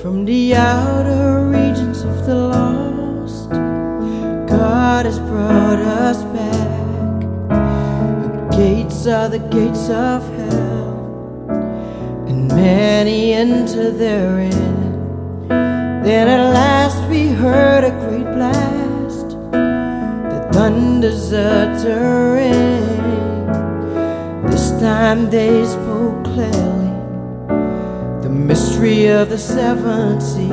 from the outer regions of the lost. God has brought us back. The gates are the gates of hell, and many enter therein. Then at last we heard a great blast, the thunder's uttering. This time they spoke clearly the mystery of the seventh seal.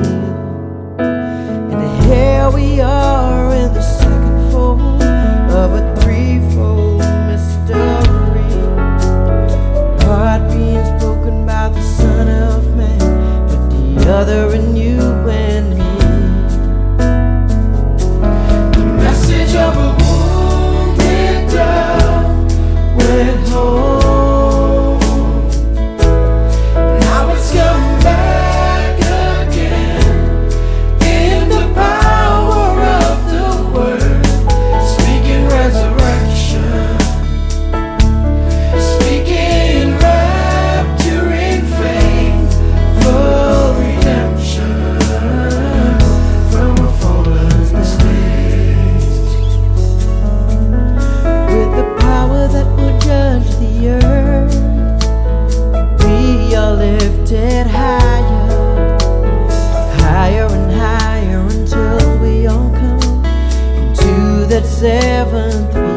And here we are. levantar.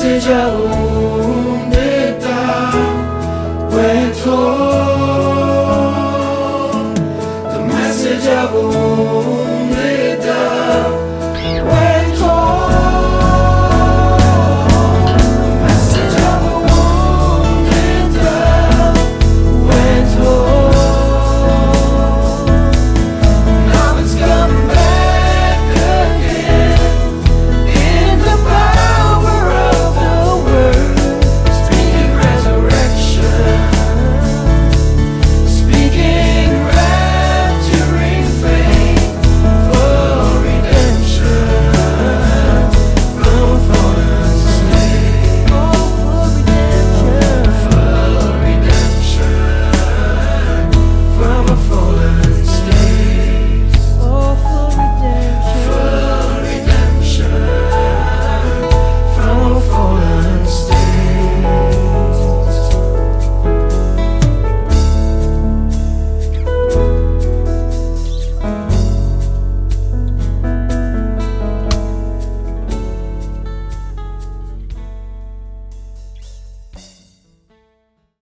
sıcağı umdeta ve to The message of